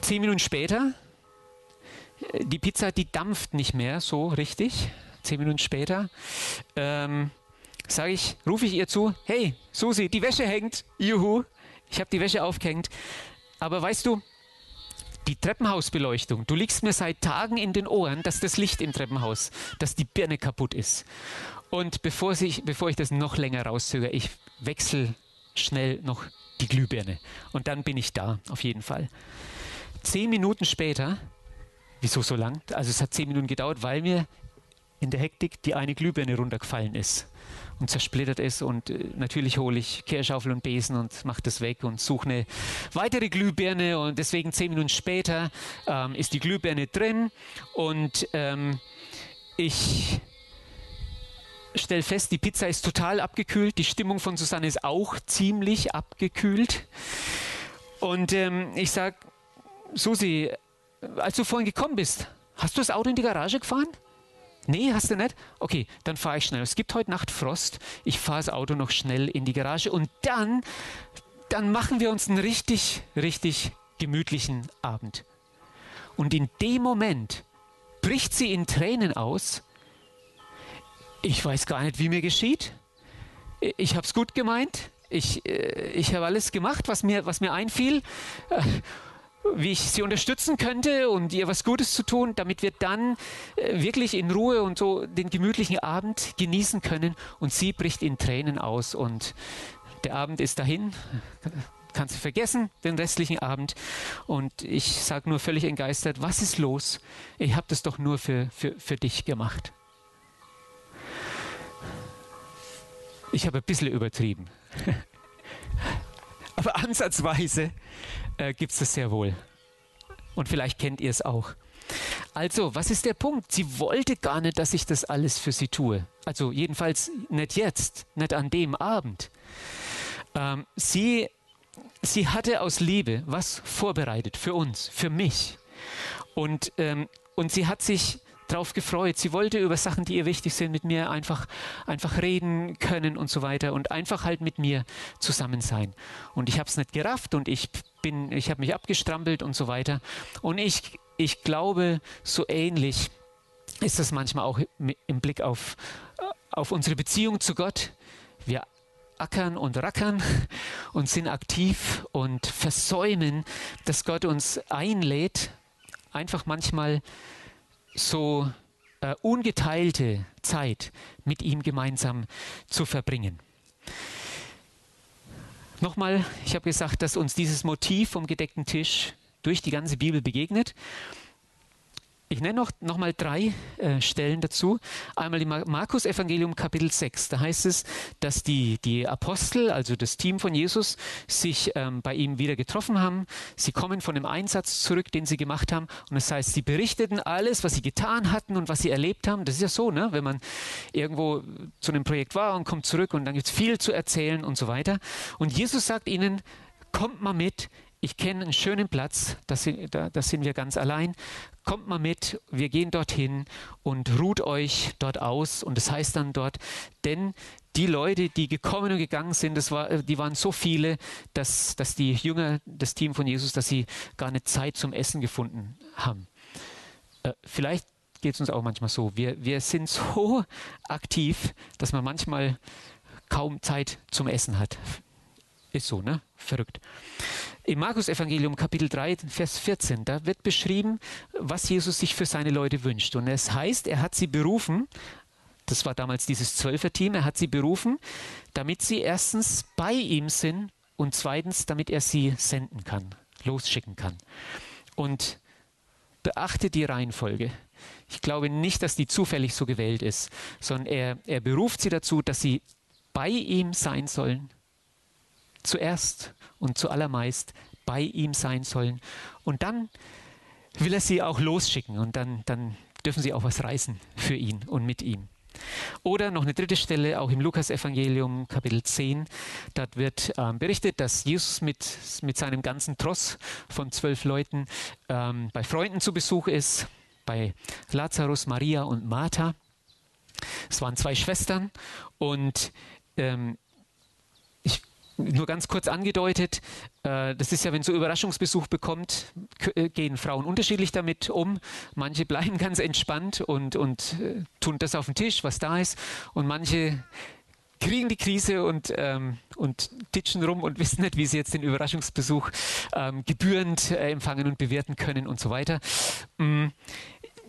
Zehn Minuten später die Pizza, die dampft nicht mehr so richtig. Zehn Minuten später ähm, sage ich, rufe ich ihr zu, hey Susi, die Wäsche hängt, juhu, ich habe die Wäsche aufgehängt. Aber weißt du, die Treppenhausbeleuchtung, du liegst mir seit Tagen in den Ohren, dass das Licht im Treppenhaus, dass die Birne kaputt ist. Und bevor ich, bevor ich das noch länger rauszögere, ich wechsle schnell noch die Glühbirne. Und dann bin ich da, auf jeden Fall. Zehn Minuten später Wieso so lang? Also es hat zehn Minuten gedauert, weil mir in der Hektik die eine Glühbirne runtergefallen ist und zersplittert ist. Und äh, natürlich hole ich Kehrschaufel und Besen und mache das weg und suche eine weitere Glühbirne. Und deswegen zehn Minuten später ähm, ist die Glühbirne drin und ähm, ich stelle fest, die Pizza ist total abgekühlt. Die Stimmung von Susanne ist auch ziemlich abgekühlt. Und ähm, ich sage, Susi, als du vorhin gekommen bist, hast du das Auto in die Garage gefahren? Nee, hast du nicht? Okay, dann fahre ich schnell. Es gibt heute Nacht Frost. Ich fahre das Auto noch schnell in die Garage und dann, dann machen wir uns einen richtig, richtig gemütlichen Abend. Und in dem Moment bricht sie in Tränen aus. Ich weiß gar nicht, wie mir geschieht. Ich habe es gut gemeint. Ich, äh, ich habe alles gemacht, was mir, was mir einfiel. Wie ich sie unterstützen könnte und ihr was Gutes zu tun, damit wir dann äh, wirklich in Ruhe und so den gemütlichen Abend genießen können. Und sie bricht in Tränen aus und der Abend ist dahin. Kannst du vergessen, den restlichen Abend. Und ich sage nur völlig entgeistert, was ist los? Ich habe das doch nur für, für, für dich gemacht. Ich habe ein bisschen übertrieben. Aber ansatzweise äh, gibt es das sehr wohl. Und vielleicht kennt ihr es auch. Also, was ist der Punkt? Sie wollte gar nicht, dass ich das alles für sie tue. Also jedenfalls nicht jetzt, nicht an dem Abend. Ähm, sie, sie hatte aus Liebe was vorbereitet für uns, für mich. Und, ähm, und sie hat sich drauf gefreut. Sie wollte über Sachen, die ihr wichtig sind, mit mir einfach, einfach reden können und so weiter und einfach halt mit mir zusammen sein. Und ich habe es nicht gerafft und ich bin, ich habe mich abgestrampelt und so weiter. Und ich, ich glaube, so ähnlich ist das manchmal auch im Blick auf, auf unsere Beziehung zu Gott. Wir ackern und rackern und sind aktiv und versäumen, dass Gott uns einlädt, einfach manchmal so äh, ungeteilte Zeit mit ihm gemeinsam zu verbringen. Nochmal, ich habe gesagt, dass uns dieses Motiv vom gedeckten Tisch durch die ganze Bibel begegnet. Ich nenne noch, noch mal drei äh, Stellen dazu. Einmal im Markus Evangelium Kapitel 6. Da heißt es, dass die, die Apostel, also das Team von Jesus, sich ähm, bei ihm wieder getroffen haben. Sie kommen von dem Einsatz zurück, den sie gemacht haben. Und das heißt, sie berichteten alles, was sie getan hatten und was sie erlebt haben. Das ist ja so, ne? wenn man irgendwo zu einem Projekt war und kommt zurück und dann gibt es viel zu erzählen und so weiter. Und Jesus sagt ihnen, kommt mal mit ich kenne einen schönen Platz, das sind, da, das sind wir ganz allein. Kommt mal mit, wir gehen dorthin und ruht euch dort aus. Und das heißt dann dort, denn die Leute, die gekommen und gegangen sind, das war, die waren so viele, dass, dass die Jünger, das Team von Jesus, dass sie gar eine Zeit zum Essen gefunden haben. Äh, vielleicht geht es uns auch manchmal so. Wir, wir sind so aktiv, dass man manchmal kaum Zeit zum Essen hat. Ist so, ne? Verrückt. Im Markus-Evangelium, Kapitel 3, Vers 14, da wird beschrieben, was Jesus sich für seine Leute wünscht. Und es heißt, er hat sie berufen, das war damals dieses Zwölfer-Team, er hat sie berufen, damit sie erstens bei ihm sind und zweitens, damit er sie senden kann, losschicken kann. Und beachte die Reihenfolge. Ich glaube nicht, dass die zufällig so gewählt ist, sondern er, er beruft sie dazu, dass sie bei ihm sein sollen zuerst und zuallermeist bei ihm sein sollen. Und dann will er sie auch losschicken und dann, dann dürfen sie auch was reißen für ihn und mit ihm. Oder noch eine dritte Stelle, auch im Lukas-Evangelium, Kapitel 10. Dort wird ähm, berichtet, dass Jesus mit, mit seinem ganzen Tross von zwölf Leuten ähm, bei Freunden zu Besuch ist, bei Lazarus, Maria und Martha. Es waren zwei Schwestern und ähm, nur ganz kurz angedeutet, äh, das ist ja, wenn so Überraschungsbesuch bekommt, äh, gehen Frauen unterschiedlich damit um. Manche bleiben ganz entspannt und, und äh, tun das auf den Tisch, was da ist. Und manche kriegen die Krise und, ähm, und ditchen rum und wissen nicht, wie sie jetzt den Überraschungsbesuch ähm, gebührend äh, empfangen und bewerten können und so weiter. Mhm.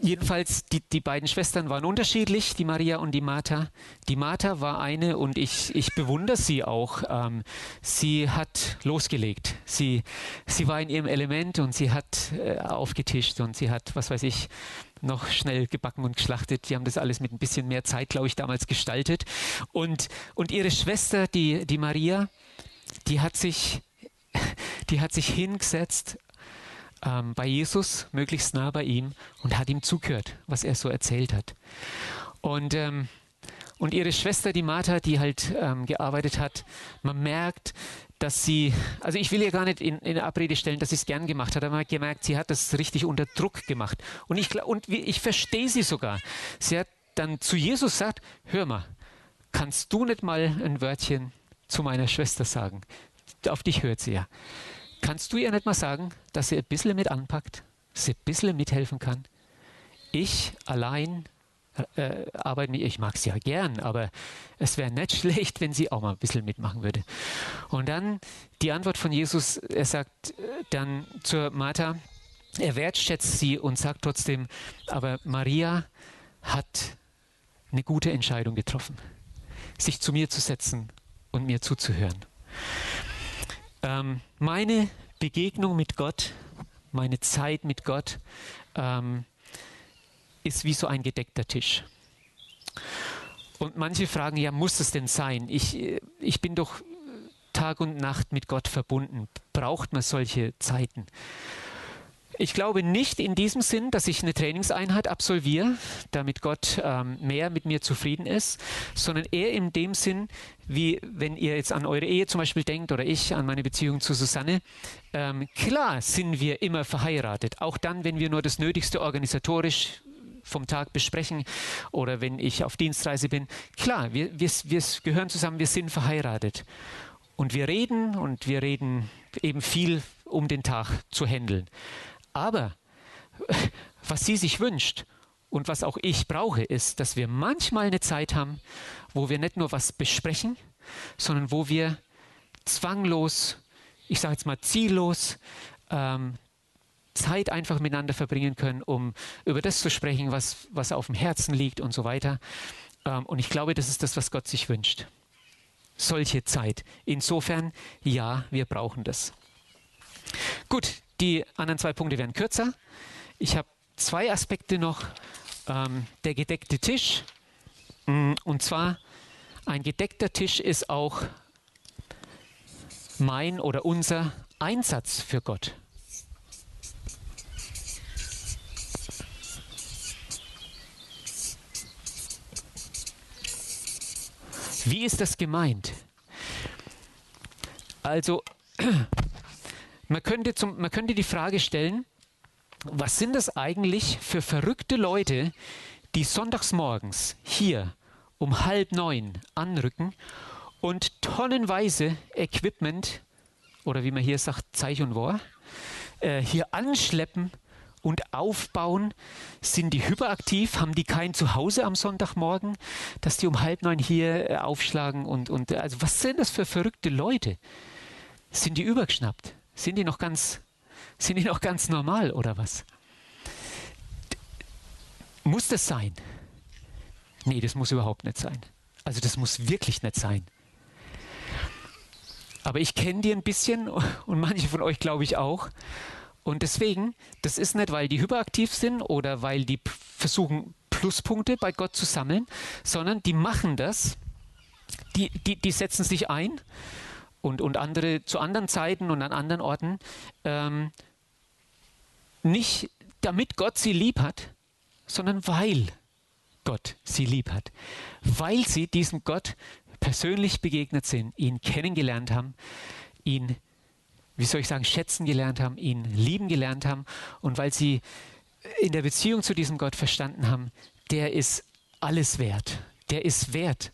Jedenfalls, die, die beiden Schwestern waren unterschiedlich, die Maria und die Martha. Die Martha war eine, und ich, ich bewundere sie auch, ähm, sie hat losgelegt. Sie, sie war in ihrem Element und sie hat äh, aufgetischt und sie hat, was weiß ich, noch schnell gebacken und geschlachtet. Die haben das alles mit ein bisschen mehr Zeit, glaube ich, damals gestaltet. Und, und ihre Schwester, die, die Maria, die hat sich, die hat sich hingesetzt ähm, bei Jesus, möglichst nah bei ihm und hat ihm zugehört, was er so erzählt hat. Und, ähm, und ihre Schwester, die Martha, die halt ähm, gearbeitet hat, man merkt, dass sie, also ich will ihr gar nicht in, in Abrede stellen, dass sie es gern gemacht hat, aber man hat gemerkt, sie hat das richtig unter Druck gemacht. Und ich, und ich verstehe sie sogar. Sie hat dann zu Jesus gesagt, hör mal, kannst du nicht mal ein Wörtchen zu meiner Schwester sagen? Auf dich hört sie ja. Kannst du ihr nicht mal sagen, dass sie ein bisschen mit anpackt, dass sie ein bisschen mithelfen kann? Ich allein äh, arbeite ihr, ich mag sie ja gern, aber es wäre nicht schlecht, wenn sie auch mal ein bisschen mitmachen würde. Und dann die Antwort von Jesus, er sagt äh, dann zur Martha, er wertschätzt sie und sagt trotzdem, aber Maria hat eine gute Entscheidung getroffen, sich zu mir zu setzen und mir zuzuhören. Ähm, meine Begegnung mit Gott, meine Zeit mit Gott ähm, ist wie so ein gedeckter Tisch. Und manche fragen, ja, muss es denn sein? Ich, äh, ich bin doch Tag und Nacht mit Gott verbunden. Braucht man solche Zeiten? Ich glaube nicht in diesem Sinn, dass ich eine Trainingseinheit absolviere, damit Gott ähm, mehr mit mir zufrieden ist, sondern eher in dem Sinn, wie wenn ihr jetzt an eure Ehe zum Beispiel denkt oder ich an meine Beziehung zu Susanne. Ähm, klar sind wir immer verheiratet, auch dann, wenn wir nur das Nötigste organisatorisch vom Tag besprechen oder wenn ich auf Dienstreise bin. Klar, wir, wir, wir gehören zusammen, wir sind verheiratet. Und wir reden und wir reden eben viel, um den Tag zu handeln. Aber was sie sich wünscht und was auch ich brauche, ist, dass wir manchmal eine Zeit haben, wo wir nicht nur was besprechen, sondern wo wir zwanglos, ich sage jetzt mal ziellos, ähm, Zeit einfach miteinander verbringen können, um über das zu sprechen, was, was auf dem Herzen liegt und so weiter. Ähm, und ich glaube, das ist das, was Gott sich wünscht. Solche Zeit. Insofern, ja, wir brauchen das. Gut, die anderen zwei Punkte werden kürzer. Ich habe zwei Aspekte noch. Ähm, der gedeckte Tisch. Mm, und zwar, ein gedeckter Tisch ist auch mein oder unser Einsatz für Gott. Wie ist das gemeint? Also, man könnte, zum, man könnte die Frage stellen, was sind das eigentlich für verrückte Leute, die sonntags morgens hier um halb neun anrücken und tonnenweise Equipment oder wie man hier sagt, Zeich und War, äh, hier anschleppen und aufbauen? Sind die hyperaktiv? Haben die kein Zuhause am Sonntagmorgen, dass die um halb neun hier äh, aufschlagen? Und, und also was sind das für verrückte Leute? Sind die übergeschnappt? Sind die noch ganz, sind die noch ganz normal oder was? Muss das sein? Nee, das muss überhaupt nicht sein. Also das muss wirklich nicht sein. Aber ich kenne die ein bisschen und manche von euch glaube ich auch. Und deswegen, das ist nicht, weil die hyperaktiv sind oder weil die versuchen, Pluspunkte bei Gott zu sammeln, sondern die machen das, die, die, die setzen sich ein und, und andere zu anderen Zeiten und an anderen Orten, ähm, nicht damit Gott sie lieb hat, sondern weil Gott sie lieb hat. Weil sie diesem Gott persönlich begegnet sind, ihn kennengelernt haben, ihn, wie soll ich sagen, schätzen gelernt haben, ihn lieben gelernt haben und weil sie in der Beziehung zu diesem Gott verstanden haben, der ist alles wert. Der ist wert,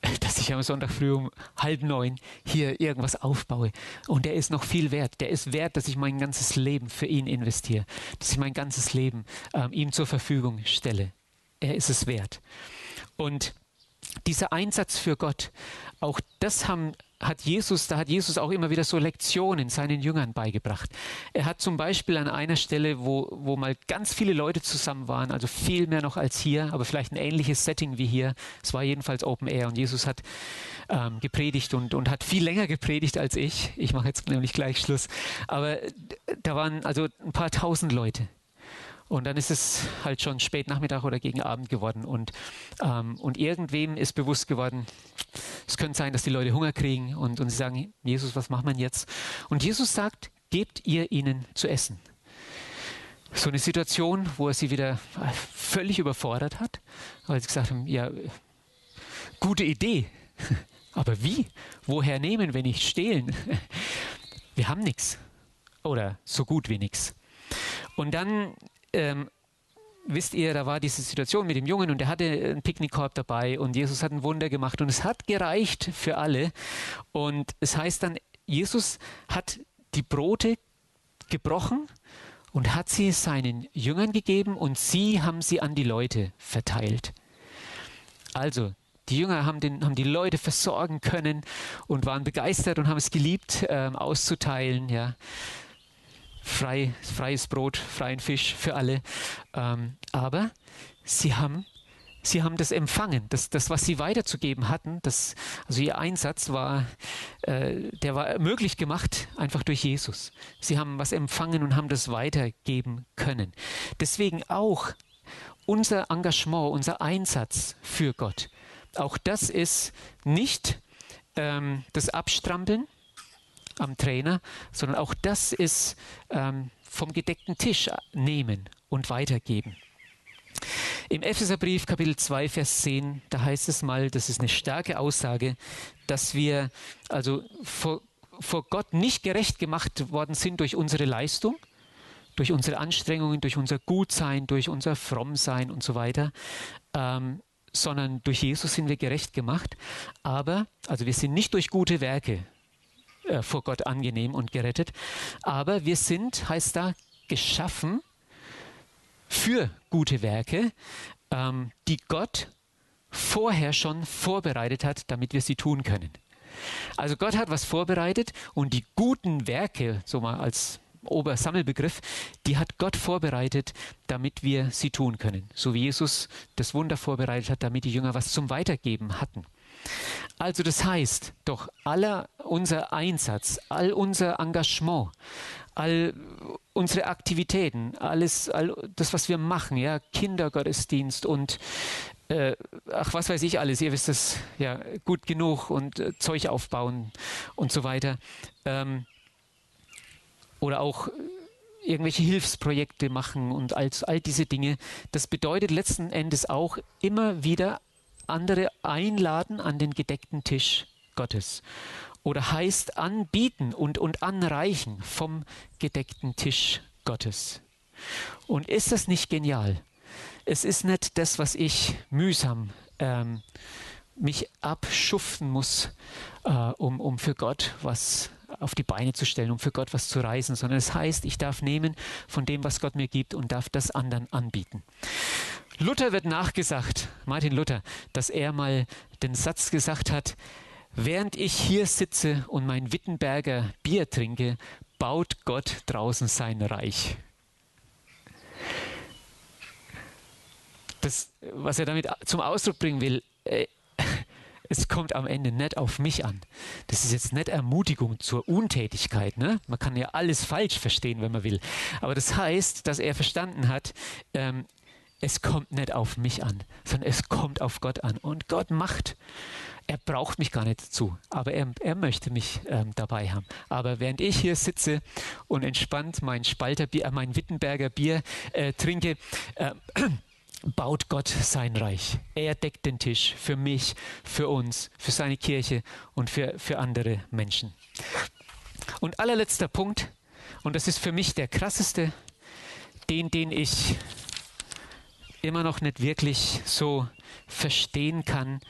dass ich am Sonntag früh um halb neun hier irgendwas aufbaue. Und der ist noch viel wert. Der ist wert, dass ich mein ganzes Leben für ihn investiere, dass ich mein ganzes Leben ähm, ihm zur Verfügung stelle. Er ist es wert. Und dieser Einsatz für Gott, auch das haben, hat Jesus, da hat Jesus auch immer wieder so Lektionen seinen Jüngern beigebracht. Er hat zum Beispiel an einer Stelle, wo, wo mal ganz viele Leute zusammen waren, also viel mehr noch als hier, aber vielleicht ein ähnliches Setting wie hier. Es war jedenfalls Open Air und Jesus hat ähm, gepredigt und, und hat viel länger gepredigt als ich. Ich mache jetzt nämlich gleich Schluss. Aber da waren also ein paar tausend Leute. Und dann ist es halt schon spät Nachmittag oder gegen Abend geworden. Und, ähm, und irgendwem ist bewusst geworden, es könnte sein, dass die Leute Hunger kriegen und, und sie sagen, Jesus, was macht man jetzt? Und Jesus sagt, gebt ihr ihnen zu essen. So eine Situation, wo er sie wieder völlig überfordert hat, weil sie gesagt haben, ja, gute Idee, aber wie? Woher nehmen, wenn nicht stehlen? Wir haben nichts oder so gut wie nichts. Und dann ähm, wisst ihr, da war diese Situation mit dem Jungen und er hatte einen Picknickkorb dabei und Jesus hat ein Wunder gemacht und es hat gereicht für alle. Und es heißt dann, Jesus hat die Brote gebrochen und hat sie seinen Jüngern gegeben und sie haben sie an die Leute verteilt. Also, die Jünger haben, den, haben die Leute versorgen können und waren begeistert und haben es geliebt, ähm, auszuteilen. Ja frei, freies Brot, freien Fisch für alle. Ähm, aber sie haben, sie haben das empfangen. Das, das, was sie weiterzugeben hatten, das, also ihr Einsatz war, äh, der war möglich gemacht einfach durch Jesus. Sie haben was empfangen und haben das weitergeben können. Deswegen auch unser Engagement, unser Einsatz für Gott. Auch das ist nicht ähm, das Abstrampeln, am Trainer, sondern auch das ist ähm, vom gedeckten Tisch nehmen und weitergeben. Im Epheserbrief Kapitel 2, Vers 10, da heißt es mal, das ist eine starke Aussage, dass wir also vor, vor Gott nicht gerecht gemacht worden sind durch unsere Leistung, durch unsere Anstrengungen, durch unser Gutsein, durch unser Frommsein und so weiter, ähm, sondern durch Jesus sind wir gerecht gemacht. Aber, also wir sind nicht durch gute Werke äh, vor Gott angenehm und gerettet. Aber wir sind, heißt da, geschaffen für gute Werke, ähm, die Gott vorher schon vorbereitet hat, damit wir sie tun können. Also Gott hat was vorbereitet und die guten Werke, so mal als Obersammelbegriff, die hat Gott vorbereitet, damit wir sie tun können. So wie Jesus das Wunder vorbereitet hat, damit die Jünger was zum Weitergeben hatten. Also das heißt, doch aller unser Einsatz, all unser Engagement, all unsere Aktivitäten, alles, all das, was wir machen, ja, Kindergottesdienst und äh, ach, was weiß ich alles, ihr wisst es ja gut genug und äh, Zeug aufbauen und so weiter. Ähm, oder auch irgendwelche Hilfsprojekte machen und all, all diese Dinge. Das bedeutet letzten Endes auch immer wieder andere einladen an den gedeckten Tisch Gottes. oder heißt anbieten und, und anreichen vom gedeckten Tisch Gottes. Und ist das nicht genial? Es ist nicht das, was ich mühsam ähm, mich abschuften muss, äh, um, um für Gott was auf die Beine zu stellen, um für Gott was zu reisen, sondern es heißt, ich darf nehmen von dem, was Gott mir gibt und darf das anderen anbieten. Luther wird nachgesagt, Martin Luther, dass er mal den Satz gesagt hat, während ich hier sitze und mein Wittenberger Bier trinke, baut Gott draußen sein Reich. Das, was er damit zum Ausdruck bringen will, äh, es kommt am Ende nicht auf mich an. Das ist jetzt nicht Ermutigung zur Untätigkeit. Ne? Man kann ja alles falsch verstehen, wenn man will. Aber das heißt, dass er verstanden hat, ähm, es kommt nicht auf mich an, sondern es kommt auf Gott an. Und Gott macht. Er braucht mich gar nicht zu, aber er, er möchte mich ähm, dabei haben. Aber während ich hier sitze und entspannt mein Spalterbier, äh, mein Wittenberger Bier äh, trinke, äh, baut Gott sein Reich. Er deckt den Tisch für mich, für uns, für seine Kirche und für, für andere Menschen. Und allerletzter Punkt, und das ist für mich der krasseste, den, den ich immer noch nicht wirklich so verstehen kann.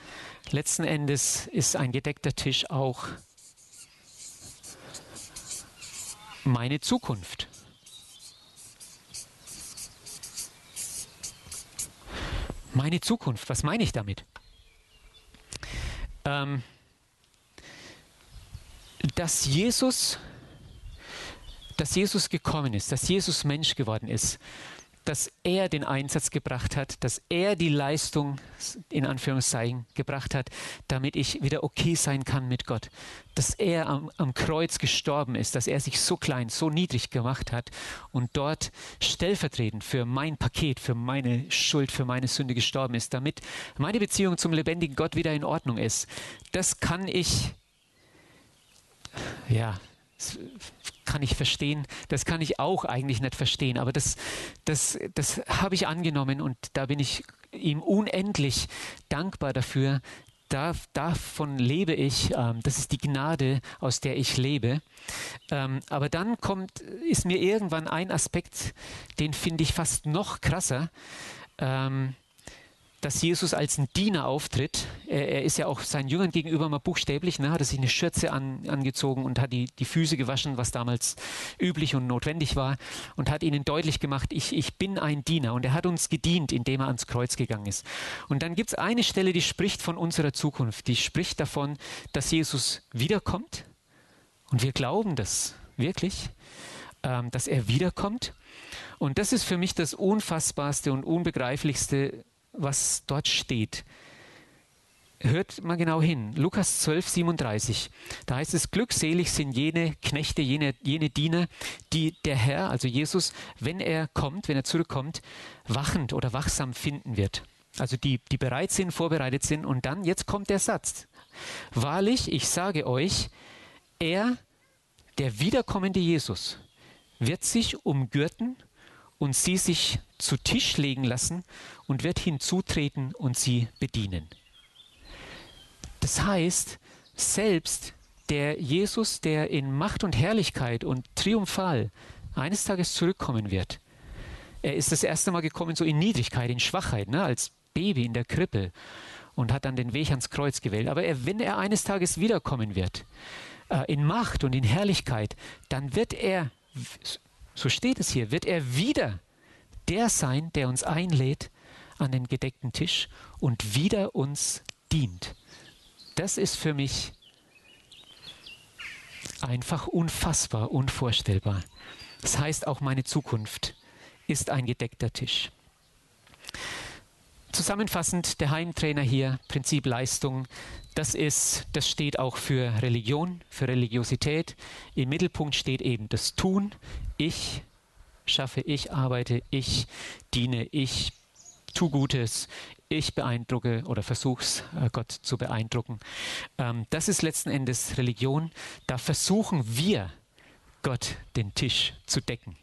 Letzten Endes ist ein gedeckter Tisch auch meine Zukunft. Meine Zukunft, was meine ich damit? Ähm, dass Jesus, dass Jesus gekommen ist, dass Jesus Mensch geworden ist, dass er den Einsatz gebracht hat, dass er die Leistung in Anführungszeichen gebracht hat, damit ich wieder okay sein kann mit Gott. Dass er am, am, Kreuz gestorben ist, dass er sich so klein, so niedrig gemacht hat und dort stellvertretend für mein Paket, für meine Schuld, für meine Sünde gestorben ist, damit meine Beziehung zum lebendigen Gott wieder in Ordnung ist. Das kann ich, ja, kann ich verstehen, das kann ich auch eigentlich nicht verstehen, aber das, das, das habe ich angenommen und da bin ich ihm unendlich dankbar dafür. Da, davon lebe ich, ähm, das ist die Gnade, aus der ich lebe. Ähm, aber dann kommt, ist mir irgendwann ein Aspekt, den finde ich fast noch krasser. Ähm, dass Jesus als ein Diener auftritt. Er, er, ist ja auch seinen Jüngern gegenüber mal buchstäblich, ne, hat er sich eine Schürze an, angezogen und hat die, die Füße gewaschen, was damals üblich und notwendig war, und hat ihnen deutlich gemacht, ich, ich bin ein Diener. Und er hat uns gedient, indem er ans Kreuz gegangen ist. Und dann gibt es eine Stelle, die spricht von unserer Zukunft, die spricht davon, dass Jesus wiederkommt. Und wir glauben das wirklich, ähm, dass er wiederkommt. Und das ist für mich das Unfassbarste und Unbegreiflichste, was dort steht. Hört mal genau hin. Lukas 12, 37. Da heißt es, glückselig sind jene Knechte, jene, jene Diener, die der Herr, also Jesus, wenn er kommt, wenn er zurückkommt, wachend oder wachsam finden wird. Also die, die bereit sind, vorbereitet sind. Und dann, jetzt kommt der Satz. Wahrlich, ich sage euch, er, der wiederkommende Jesus, wird sich umgürten und sie sich zu Tisch legen lassen und wird hinzutreten und sie bedienen. Das heißt, selbst der Jesus, der in Macht und Herrlichkeit und triumphal eines Tages zurückkommen wird, er ist das erste Mal gekommen so in Niedrigkeit, in Schwachheit, ne, als Baby in der Krippe und hat dann den Weg ans Kreuz gewählt. Aber er, wenn er eines Tages wiederkommen wird, äh, in Macht und in Herrlichkeit, dann wird er, so steht es hier, wird er wieder der sein, der uns einlädt an den gedeckten Tisch und wieder uns dient. Das ist für mich einfach unfassbar, unvorstellbar. Das heißt, auch meine Zukunft ist ein gedeckter Tisch. Zusammenfassend, der Heimtrainer hier, Prinzip Leistung, das ist, das steht auch für Religion, für Religiosität. Im Mittelpunkt steht eben das Tun. Ich schaffe, ich arbeite, ich diene, ich tu Gutes, ich beeindrucke oder versuch's äh, Gott zu beeindrucken. Ähm, das ist letzten Endes Religion. Da versuchen wir Gott den Tisch zu decken.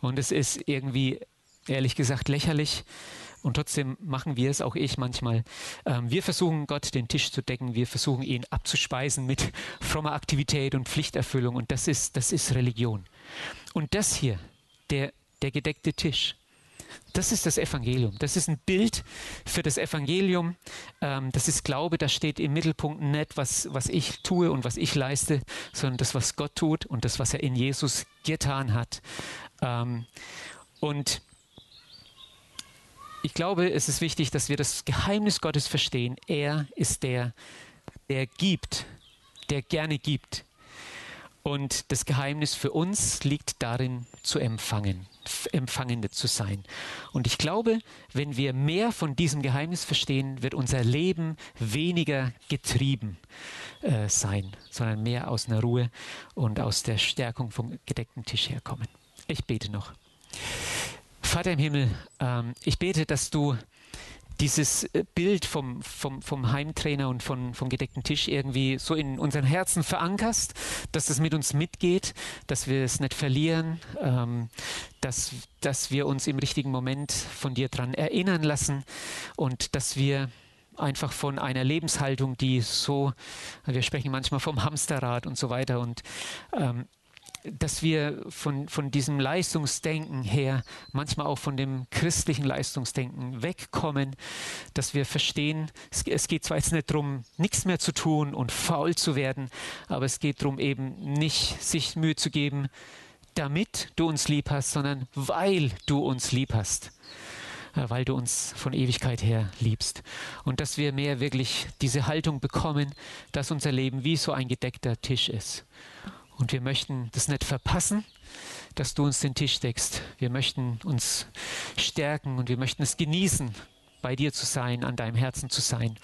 Und es ist irgendwie, ehrlich gesagt, lächerlich, Und trotzdem machen wir es, auch ich manchmal. Ähm, wir versuchen Gott den Tisch zu decken, wir versuchen ihn abzuspeisen mit frommer Aktivität und Pflichterfüllung. Und das ist, das ist Religion. Und das hier, der, der gedeckte Tisch, das ist das Evangelium. Das ist ein Bild für das Evangelium. Ähm, das ist Glaube, da steht im Mittelpunkt nicht, was, was ich tue und was ich leiste, sondern das, was Gott tut und das, was er in Jesus getan hat. Ähm, und ich glaube, es ist wichtig, dass wir das Geheimnis Gottes verstehen. Er ist der, der gibt, der gerne gibt. Und das Geheimnis für uns liegt darin, zu empfangen, Empfangende zu sein. Und ich glaube, wenn wir mehr von diesem Geheimnis verstehen, wird unser Leben weniger getrieben äh, sein, sondern mehr aus einer Ruhe und aus der Stärkung vom gedeckten Tisch herkommen. Ich bete noch. Vater im Himmel, ähm, ich bete, dass du dieses äh, Bild vom, vom, vom Heimtrainer und von, vom gedeckten Tisch irgendwie so in unseren Herzen verankerst, dass es mit uns mitgeht, dass wir es nicht verlieren, ähm, dass, dass wir uns im richtigen Moment von dir dran erinnern lassen und dass wir einfach von einer Lebenshaltung, die so, wir sprechen manchmal vom Hamsterrad und so weiter und ähm, dass wir von, von diesem Leistungsdenken her, manchmal auch von dem christlichen Leistungsdenken wegkommen, dass wir verstehen, es, es geht zwar jetzt nicht darum, nichts mehr zu tun und faul zu werden, aber es geht darum, eben nicht sich Mühe zu geben, damit du uns lieb hast, sondern weil du uns lieb hast äh, weil du uns von Ewigkeit her liebst. Und dass wir mehr wirklich diese Haltung bekommen, dass unser Leben wie so ein gedeckter Tisch ist. Und wir möchten das nicht verpassen, dass du uns den Tisch deckst. Wir möchten uns stärken und wir möchten es genießen, bei dir zu sein, an deinem Herzen zu sein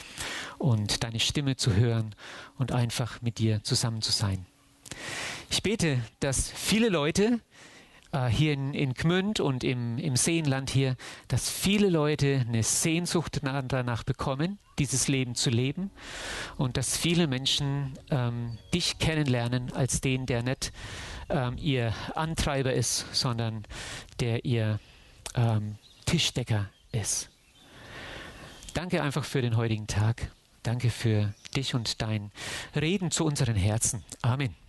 und deine Stimme zu hören und einfach mit dir zusammen zu sein. Ich bete, dass viele Leute äh, hier in, in Gmünd und im, im Seenland hier, dass viele Leute eine Sehnsucht danach bekommen, dieses Leben zu leben und dass viele Menschen ähm, dich kennenlernen als den, der nicht ähm, ihr Antreiber ist, sondern der ihr ähm, Tischdecker ist. Danke einfach für den heutigen Tag. Danke für dich und dein Reden zu unseren Herzen. Amen.